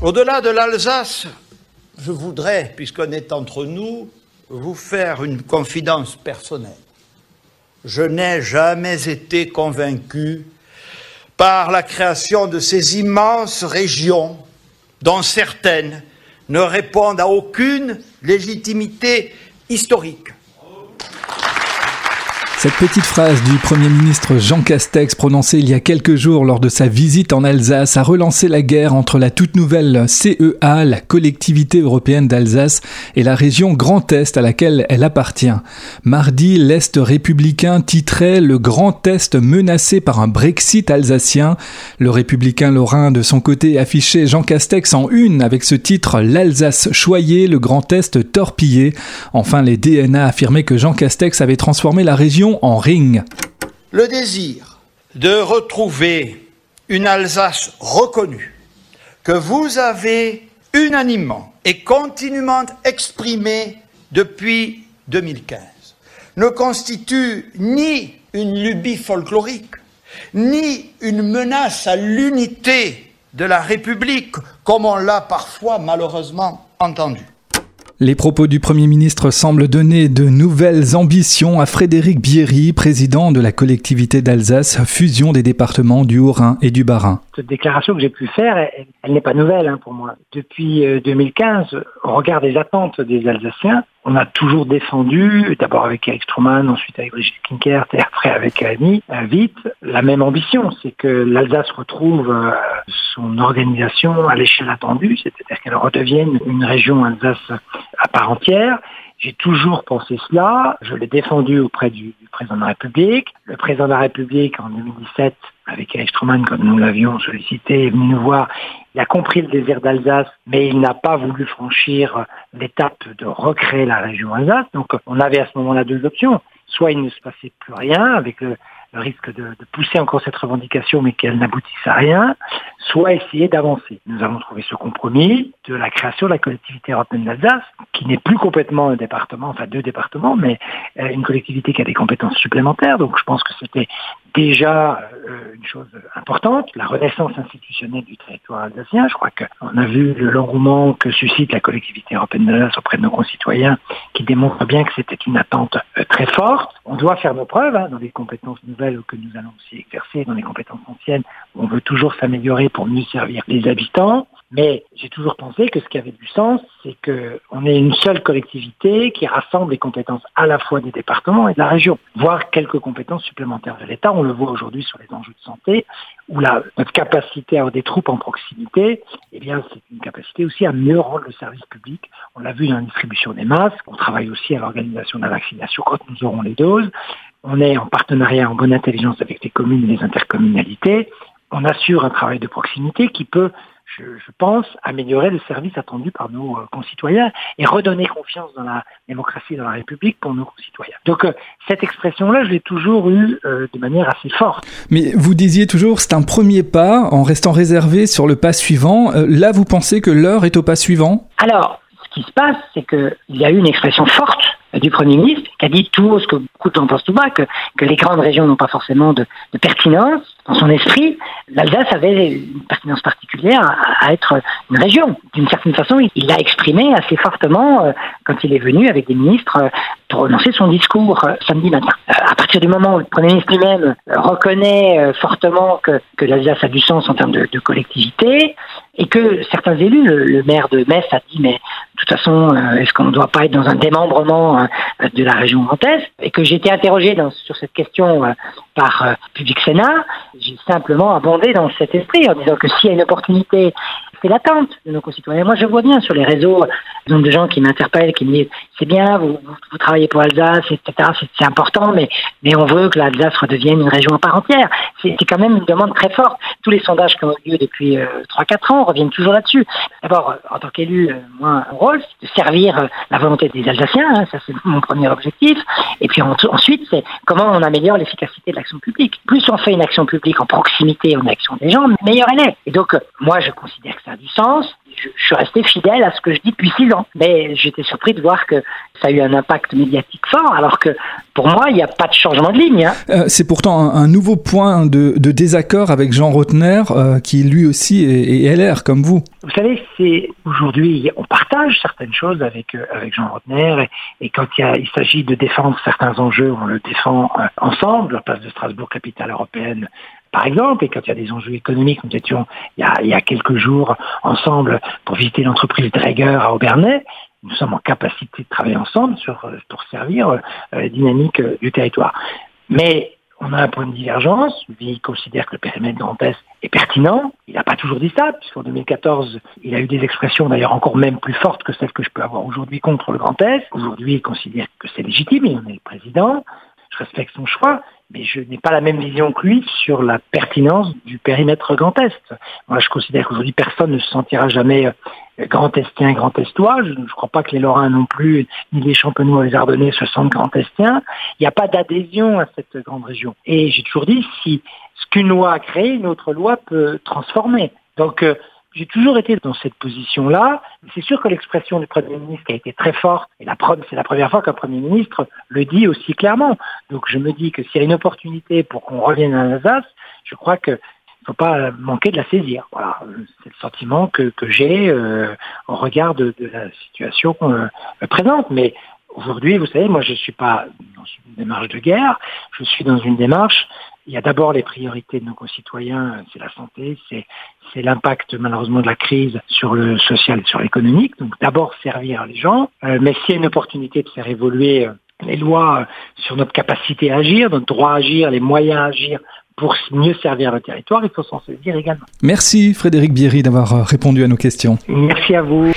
Au-delà de l'Alsace, je voudrais, puisqu'on est entre nous, vous faire une confidence personnelle. Je n'ai jamais été convaincu par la création de ces immenses régions dont certaines ne répondent à aucune légitimité historique. Cette petite phrase du Premier ministre Jean Castex prononcée il y a quelques jours lors de sa visite en Alsace a relancé la guerre entre la toute nouvelle CEA, la collectivité européenne d'Alsace, et la région Grand Est à laquelle elle appartient. Mardi, l'Est républicain titrait Le Grand Est menacé par un Brexit alsacien. Le républicain lorrain de son côté affichait Jean Castex en une avec ce titre L'Alsace choyée, le Grand Est torpillé. Enfin, les DNA affirmaient que Jean Castex avait transformé la région en ring. Le désir de retrouver une Alsace reconnue que vous avez unanimement et continuellement exprimé depuis 2015 ne constitue ni une lubie folklorique, ni une menace à l'unité de la République, comme on l'a parfois malheureusement entendu. Les propos du Premier ministre semblent donner de nouvelles ambitions à Frédéric Bierry, président de la collectivité d'Alsace, fusion des départements du Haut-Rhin et du Bas-Rhin. Cette déclaration que j'ai pu faire, elle, n'est pas nouvelle hein, pour moi. Depuis 2015, euh, au regard des attentes des Alsaciens, on a toujours défendu, d'abord avec Eric Stroman, ensuite avec Brigitte Kinkert et après avec Annie euh, vite, la même ambition, c'est que l'Alsace retrouve euh, son organisation à l'échelle attendue, c'est-à-dire qu'elle redevienne une région Alsace à part entière. J'ai toujours pensé cela, je l'ai défendu auprès du, président de la République. Le président de la République, en 2017, avec Eric Stroman, comme nous l'avions sollicité, est venu nous voir. Il a compris le désir d'Alsace, mais il n'a pas voulu franchir l'étape de recréer la région Alsace. Donc on avait à ce moment-là deux options. Soit il ne se passait plus rien avec le, le risque de, de, pousser encore cette revendication mais qu'elle n'aboutisse à rien, soit essayer d'avancer. Nous avons trouvé ce compromis de la création de la collectivité européenne d'Alsace, qui n'est plus complètement un département, enfin deux départements, mais euh, une collectivité qui a des compétences supplémentaires. Donc je pense que c'était déjà euh, une chose importante, la renaissance institutionnelle du territoire alsacien. Je crois qu'on a vu l'engouement que suscite la collectivité européenne d'Alsace auprès de nos concitoyens, qui démontre bien que c'était une attente euh, très forte. On doit faire nos preuves hein, dans les compétences nouvelles que nous allons aussi exercer, dans les compétences anciennes. On veut toujours s'améliorer pour mieux servir les habitants. Mais j'ai toujours pensé que ce qui avait du sens, c'est qu'on ait une seule collectivité qui rassemble les compétences à la fois des départements et de la région, voire quelques compétences supplémentaires de l'État. On le voit aujourd'hui sur les enjeux de santé, où la, notre capacité à avoir des troupes en proximité, eh bien, c'est une capacité aussi à mieux rendre le service public. On l'a vu dans la distribution des masques. On travaille aussi à l'organisation de la vaccination quand nous aurons les doses. On est en partenariat en bonne intelligence avec les communes et les intercommunalités. On assure un travail de proximité qui peut je, pense, améliorer le service attendu par nos euh, concitoyens et redonner confiance dans la démocratie et dans la République pour nos concitoyens. Donc euh, cette expression-là, je l'ai toujours eue euh, de manière assez forte. Mais vous disiez toujours, c'est un premier pas en restant réservé sur le pas suivant. là, vous pensez que l'heure est au pas suivant? Alors, ce qui se passe, c'est qu'il y a eu une expression forte du Premier ministre qui a dit tout ce que beaucoup de gens pensent tout bas, que, que les grandes régions n'ont pas forcément de, de pertinence dans son esprit, l'Alsace avait une pertinence particulière à, être une région. D'une certaine façon, il l'a exprimé assez fortement euh, quand il est venu avec des ministres euh, pour renoncer son discours euh, samedi matin. à partir du moment où le Premier ministre lui-même reconnaît fortement que, l'Alsace a du sens en termes de, collectivité, et que certains élus, le, maire de Metz a dit, mais de toute façon, est-ce qu'on ne doit pas être dans un démembrement de la région Est Et que j'ai été interrogé sur cette question par Public Sénat, j'ai simplement abondé dans cet esprit en disant que s'il y a une opportunité c'est l'attente de nos concitoyens. Moi, je vois bien sur les réseaux, nombre de gens qui m'interpellent, qui me disent c'est bien, vous, travaillez pour Alsace, etc. C'est important, mais, mais on veut que l'Alsace redevienne une région à part entière. C'est quand même une demande très forte. Tous les sondages qui ont eu lieu depuis euh, 3-4 ans reviennent toujours là-dessus. D'abord, euh, en tant qu'élu, euh, moi, un rôle, c'est de servir euh, la volonté des Alsaciens. Hein, ça, c'est mon premier objectif. Et puis ensuite, c'est comment on améliore l'efficacité de l'action Plus on fait une action publique en proximité, en action des gens, meilleure elle est. Et donc, moi, je considère que ça a du sens. Je, suis resté fidèle à ce que je dis depuis six ans. Mais j'étais surpris de voir que ça a eu un impact médiatique fort, alors que pour moi, il n'y a pas de changement de ligne. Hein. Euh, c'est pourtant un, nouveau point de, désaccord avec Jean Rotner, euh, qui lui aussi est, LR, comme vous. Vous savez, c'est aujourd'hui, on partage certaines choses avec, euh, avec Jean Rotner, et, quand il, il s'agit de défendre certains enjeux, on le défend ensemble, la place de Strasbourg, capitale européenne, par exemple, et quand il y a des enjeux économiques, nous étions il y a, quelques jours ensemble pour visiter l'entreprise Draeger à Aubernais, nous sommes en capacité de travailler ensemble euh, pour servir euh, la dynamique euh, du territoire. Mais on a un point de divergence. Lui considère que le périmètre Grand Est est pertinent. Il n'a pas toujours dit ça, puisqu'en 2014, il a eu des expressions d'ailleurs encore même plus fortes que celles que je peux avoir aujourd'hui contre le Grand Est. Aujourd'hui, il considère que c'est légitime, il en est le président. Je respecte son choix, mais je n'ai pas la même vision que lui sur la pertinence du périmètre Grand Est. Moi, je considère qu'aujourd'hui, personne ne se sentira jamais Grand Estien, Grand Estois. Je ne crois pas que les Lorrains non plus, ni les Champenois, les Ardennais se sentent Grand Estiens. Il n'y a pas d'adhésion à cette grande région. Et j'ai toujours dit, si ce qu'une loi a créé, une autre loi peut transformer. Donc, euh, j'ai toujours été dans cette position-là. C'est sûr que l'expression du Premier ministre a été très forte, et c'est la première fois qu'un Premier ministre le dit aussi clairement. Donc je me dis que s'il y a une opportunité pour qu'on revienne à Alsace, je crois que faut pas manquer de la saisir. Voilà, c'est le sentiment que, que j'ai euh, au regard de, de la situation euh, présente. Mais aujourd'hui, vous savez, moi, je suis pas dans une démarche de guerre. Je suis dans une démarche. Il y a d'abord les priorités de nos concitoyens, c'est la santé, c'est c'est l'impact malheureusement de la crise sur le social, sur l'économique. Donc d'abord servir les gens, euh, mais s'il y a une opportunité de faire évoluer les lois sur notre capacité à agir, notre droit à agir, les moyens à agir pour mieux servir le territoire, il faut s'en saisir également. Merci Frédéric Bierry d'avoir euh, répondu à nos questions. Merci à vous.